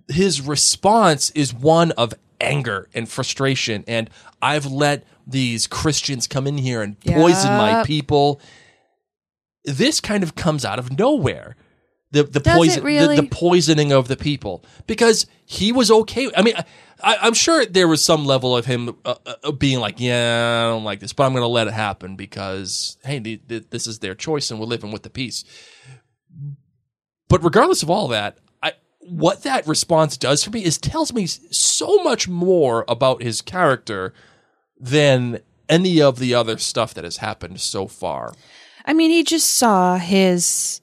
his response is one of anger and frustration. And I've let these Christians come in here and poison my people. This kind of comes out of nowhere. The the Does poison really? the, the poisoning of the people because he was okay. I mean, I, I'm sure there was some level of him uh, uh, being like, "Yeah, I don't like this, but I'm going to let it happen because hey, the, the, this is their choice and we're living with the peace." But regardless of all that, what that response does for me is tells me so much more about his character than any of the other stuff that has happened so far. I mean, he just saw his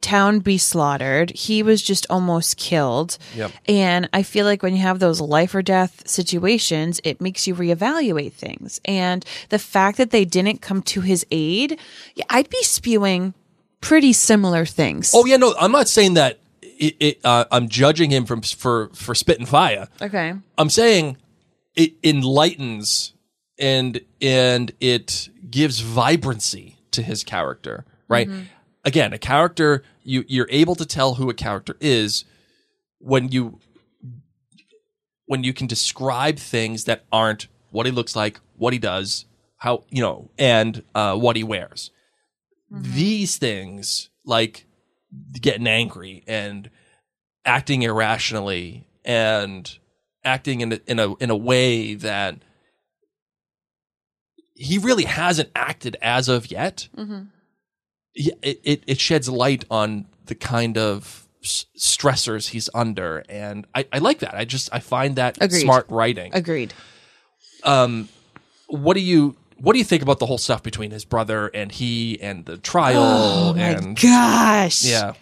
town be slaughtered. He was just almost killed. Yep. And I feel like when you have those life or death situations, it makes you reevaluate things. And the fact that they didn't come to his aid, yeah, I'd be spewing pretty similar things. Oh yeah, no, I'm not saying that. It, it, uh, I'm judging him from for for spit and fire. okay. I'm saying it enlightens and and it gives vibrancy to his character, right? Again, a character you you're able to tell who a character is when you when you can describe things that aren't what he looks like, what he does, how you know, and uh, what he wears. These things, like getting angry and acting irrationally and acting in a, in a in a way that he really hasn't acted as of yet. Yeah, it, it it sheds light on the kind of s- stressors he's under, and I, I like that. I just I find that Agreed. smart writing. Agreed. Um, what do you what do you think about the whole stuff between his brother and he and the trial Oh my and gosh. yeah,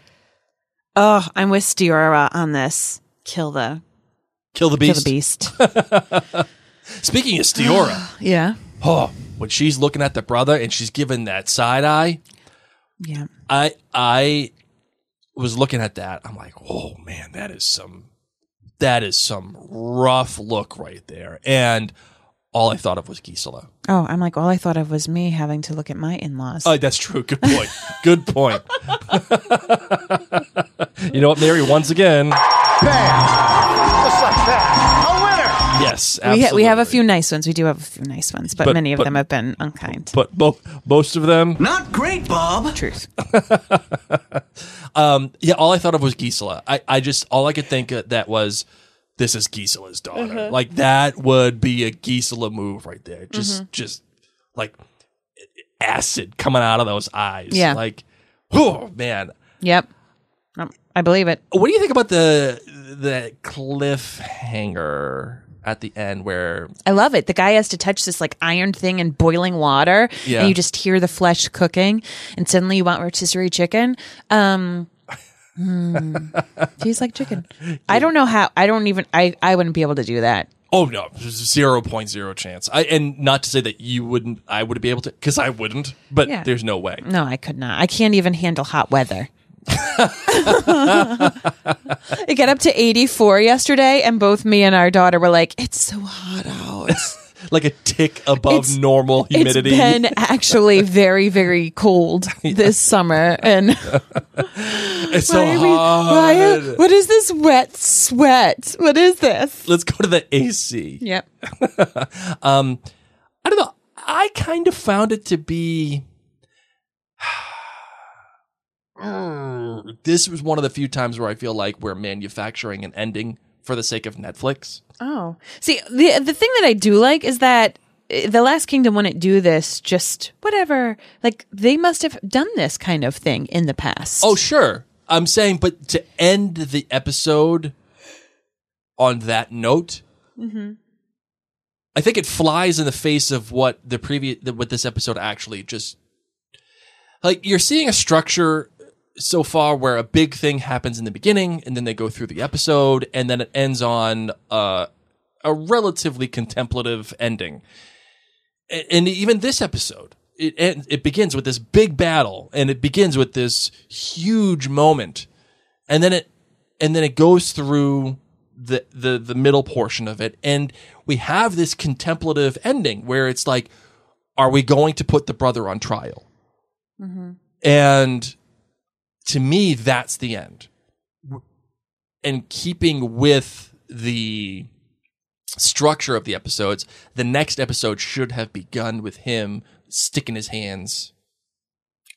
Oh, I'm with Stiorra on this. Kill the kill the kill beast. the beast. Speaking of Stiorra, yeah. oh, when she's looking at the brother and she's giving that side eye, Yeah. I I was looking at that. I'm like, oh man, that is some that is some rough look right there. And all I thought of was Gisela. Oh, I'm like, all I thought of was me having to look at my in-laws. Oh, that's true. Good point. Good point. you know what, Mary? Once again, Just yes, we, ha- we have a few nice ones. We do have a few nice ones, but, But- many of but- them have been unkind. but both most of them Not great, Bob. Truth. um yeah all i thought of was gisela i i just all i could think of that was this is gisela's daughter like that would be a gisela move right there just just like acid coming out of those eyes Yeah. like oh man Yep. Um, I believe it. what do you think about the the cliffhanger at the end where I love it. The guy has to touch this like iron thing in boiling water, Yeah. and you just hear the flesh cooking, and suddenly you want rotisserie chicken. Um, hmm. tastes like chicken. I don't know how. I don't even. I I wouldn't be able to do that. Oh no, zero point zero chance. I and not to say that you wouldn't, I would be able to, because I wouldn't. But Yeah. there's no way. No, I could not. I can't even handle hot weather. It got up to 84 yesterday, and both me and our daughter were like, It's so hot out. Like a tick above It's- normal humidity. It's been actually very, very cold this summer. And It's so are we- hot. why are- what is this wet sweat? What is this? Let's go to the AC. Yep. Um, I don't know. I kind of found it to be. This was one of the few times where I feel like we're manufacturing an ending for the sake of Netflix. Oh, see, the the thing that I do like is that uh, the Last Kingdom wouldn't do this just whatever. Like they must have done this kind of thing in the past. Oh, sure. I'm saying, but to end the episode on that note, I think it flies in the face of what the previous, what this episode actually just like. You're seeing a structure so far where a big thing happens in the beginning, and then they go through the episode, and then it ends on uh, a relatively contemplative ending. And even this episode, it it begins with this big battle, and it begins with this huge moment, and then it and then it goes through the the the middle portion of it, and we have this contemplative ending where it's like, are we going to put the brother on trial? And to me, that's the end. And keeping with the structure of the episodes, the next episode should have begun with him sticking his hands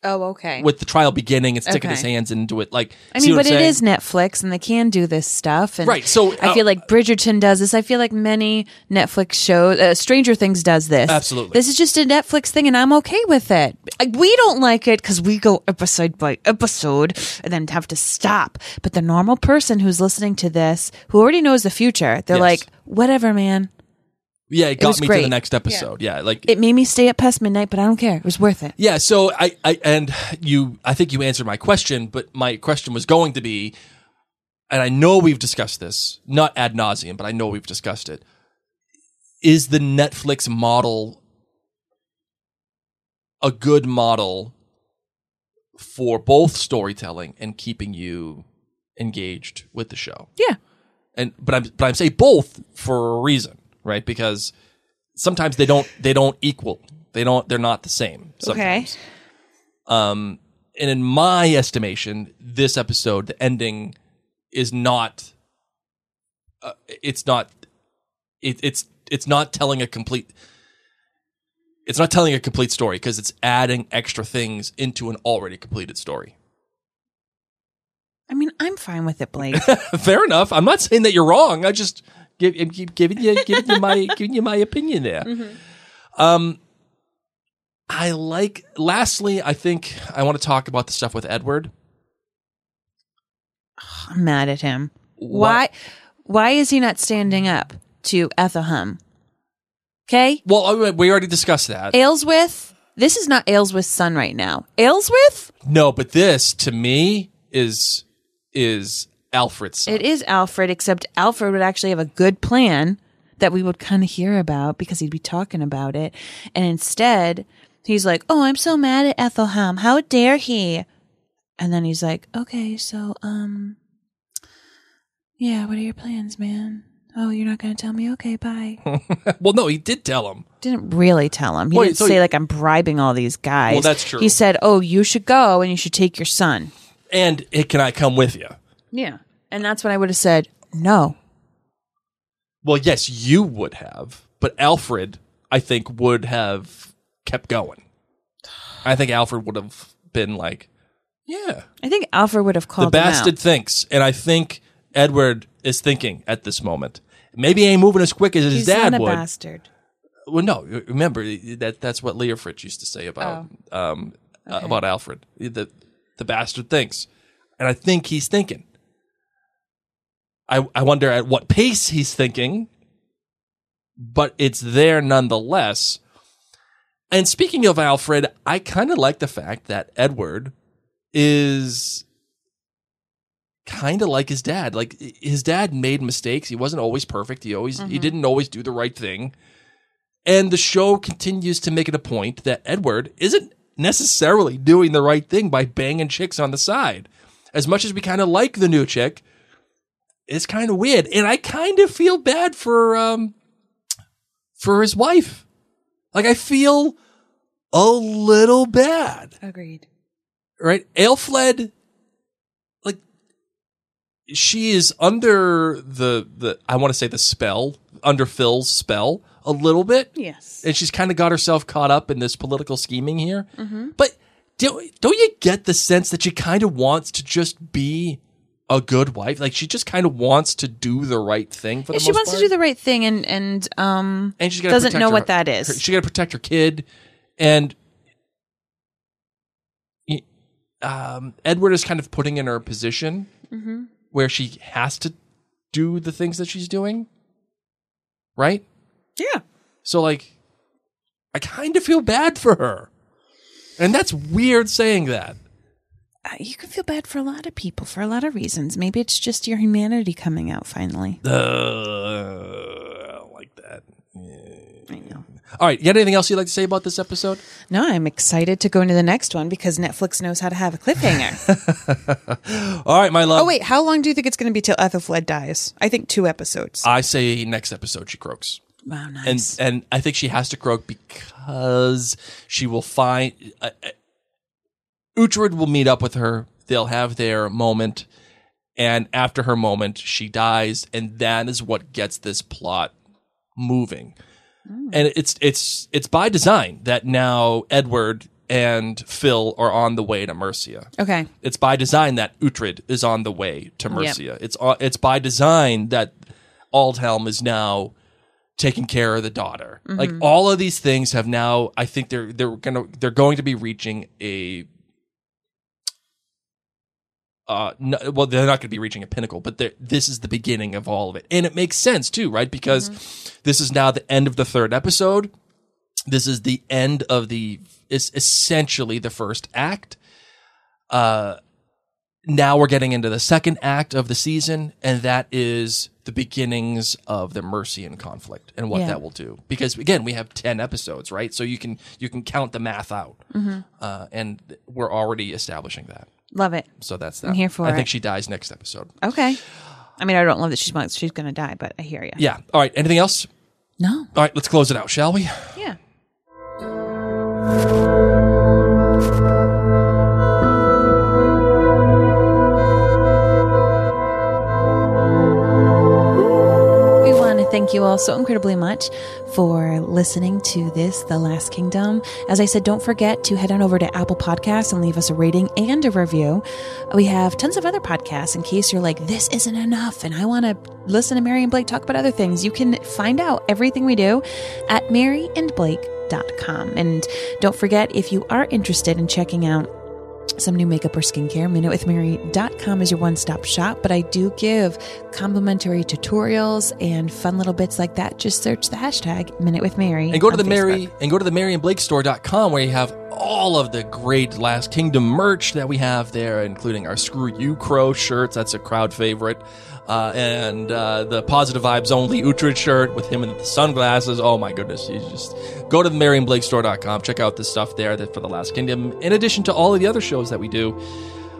oh, okay. with the trial beginning and sticking his hands into it. Like, I see mean, what but I'm it saying? is Netflix, and they can do this stuff. And Right, so, I uh, feel like Bridgerton does this. I feel like many Netflix shows, uh, Stranger Things does this. Absolutely. this is just a Netflix thing, and I'm okay with it. Like, we don't like it because we go episode by episode and then have to stop. But the normal person who's listening to this, who already knows the future, they're Yes. like, whatever, man. Yeah, it got was me to the next episode. Yeah, like It made me stay up past midnight, but I don't care. It was worth it. Yeah, so I, I and you I think you answered my question, but my question was going to be and I know we've discussed this, not ad nauseum, but I know we've discussed it. Is the Netflix model a good model for both storytelling and keeping you engaged with the show. Yeah. And but I'm but I'm saying both for a reason, right? Because sometimes they don't they don't equal. They don't they're not the same. Sometimes. Um and in my estimation, this episode, the ending is not uh, it's not it, it's it's not telling a complete it's not telling a complete story because it's adding extra things into an already completed story. I mean, I'm fine with it, Blake. Fair enough. I'm not saying that you're wrong. I just give, I'm giving you giving you my giving you my opinion there. Um, I like. Lastly, I think I want to talk about the stuff with Edward. I'm mad at him. Why? Why is he not standing up to Aethelhelm? Okay, Well, we already discussed that. Aelswith. This is not Aelswith's son right now. Aelswith. No, but this to me is is Alfred's son. It is Alfred, except Alfred would actually have a good plan that we would kind of hear about because he'd be talking about it. And instead, he's like, Oh, I'm so mad at Aethelhelm. How dare he? And then he's like, Okay, so, um, yeah, what are your plans, man? Oh, you're not going to tell me? Okay, bye. well, no, he did tell him. didn't really tell him. He didn't so say, he- like, I'm bribing all these guys. Well, that's true. He said, Oh, you should go and you should take your son. And eh, can I come with you? Yeah. And that's when I would have said, No. Well, yes, you would have, but Alfred, I think, would have kept going. I think Alfred would have been like, "Yeah, I think Alfred would have the called him out. bastard thinks," and I think Edward is thinking at this moment. Maybe he ain't moving as quick as his dad not a would. bastard. Well, no, remember that that's what Leofric used to say about Oh. um uh, about Alfred. The the bastard thinks, and I think he's thinking. I I wonder at what pace he's thinking, but it's there nonetheless. And speaking of Alfred, I kind of like the fact that Edward is kind of like his dad. Like his dad made mistakes. He wasn't always perfect. He always he mm-hmm. didn't always do the right thing. And the show continues to make it a point that Edward isn't necessarily doing the right thing by banging chicks on the side. As much as we kind of like the new chick, it's kind of weird. And I kind of feel bad for um for his wife. Like I feel a little bad Agreed. right? Aelfled, like she is under the the I want to say the spell under Phil's spell a little bit, Yes. and she's kind of got herself caught up in this political scheming here. But do, don't you get the sense that she kind of wants to just be a good wife? Like she just kind of wants to do the right thing for the she most wants part? to do the right thing and and um and she's doesn't know her- what that is. her- she got to protect her kid, and um, Edward is kind of putting in her position Mm-hmm. where she has to do the things that she's doing, right? yeah. So, like, I kind of feel bad for her, and that's weird saying that. Uh, you can feel bad for a lot of people for a lot of reasons. Maybe it's just your humanity coming out finally. Uh, I don't like that. I know. All right, you got anything else you'd like to say about this episode? No, I'm excited to go into the next one because Netflix knows how to have a cliffhanger. All right, my love. oh wait, how long do you think it's going to be till Ethelfled dies? I think two episodes. I say next episode she croaks. wow, and nice. and I think she has to croak because she will find uh, uh, Uhtred will meet up with her. They'll have their moment, and after her moment, she dies, and that is what gets this plot moving. And it's it's it's by design that now Edward and Phil are on the way to Mercia. okay. It's by design that Uhtred is on the way to Mercia. It's uh, it's by design that Aldhelm is now taking care of the daughter. Like all of these things have now. I think they're they're gonna they're going to be reaching a. Uh, no, well, they're not going to be reaching a pinnacle, but this is the beginning of all of it, and it makes sense too, right? Because this is now the end of the third episode. This is the end of the. It's essentially the first act uh, now we're getting into the second act of the season, and that is the beginnings of the Mercian conflict and what Yeah. that will do. Because again, we have ten episodes, right? So you can you can count the math out, Mm-hmm. uh, and we're already establishing that. Love it. So that's that. I'm here for I think she dies next episode. Okay. I mean, I don't love that she's she's going to die, but I hear you. Yeah. All right. Anything else? No. All right. Let's close it out, shall we? Yeah. Thank you all so incredibly much for listening to this, The Last Kingdom. As I said, don't forget to head on over to Apple Podcasts and leave us a rating and a review. We have tons of other podcasts in case you're like, this isn't enough and I want to listen to Mary and Blake talk about other things. You can find out everything we do at maryandblake.com. And don't forget, if you are interested in checking out some new makeup or skincare. MinuteWithMary.com is your one stop shop, but I do give complimentary tutorials and fun little bits like that. Just search the hashtag Minute with Mary. and go to the Facebook. Mary and go to the Mary and Blake store.com where you have all of the great Last Kingdom merch that we have there, including our Screw You Crow shirts. That's a crowd favorite. Uh, and uh, the Positive Vibes Only Uhtred shirt with him and the sunglasses. Oh my goodness. You just go to the and Check out the stuff there that for the Last Kingdom. In addition to all of the other shows that we do,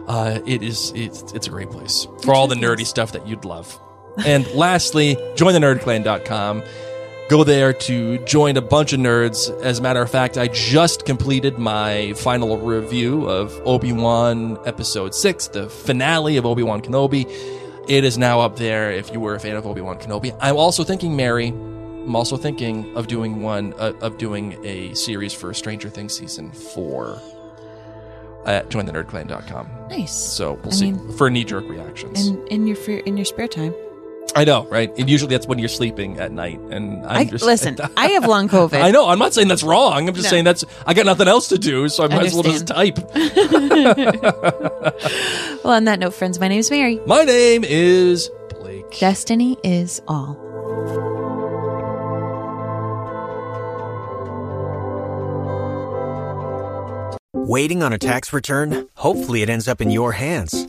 uh, it is it's, it's a great place for all the nerdy stuff that you'd love. And lastly, join the nerdclan.com. Go there to join a bunch of nerds. As a matter of fact, I just completed my final review of Obi Wan Episode 6, the finale of Obi Wan Kenobi. It is now up there if you were a fan of Obi Wan Kenobi. I'm also thinking, Mary, I'm also thinking of doing one, uh, of doing a series for Stranger Things Season 4 at jointhenerdclan.com. Nice. So we'll I see mean- for knee jerk reactions. in your in your spare time. I know, right? And usually that's when you're sleeping at night. And I'm I, just listen, I have long COVID. I know. I'm not saying that's wrong. I'm just No. saying that's I got nothing else to do, so I might as well just type. Well, on that note, friends, my name is Mary. My name is Blake. Destiny is all. Waiting on a tax return? Hopefully, it ends up in your hands.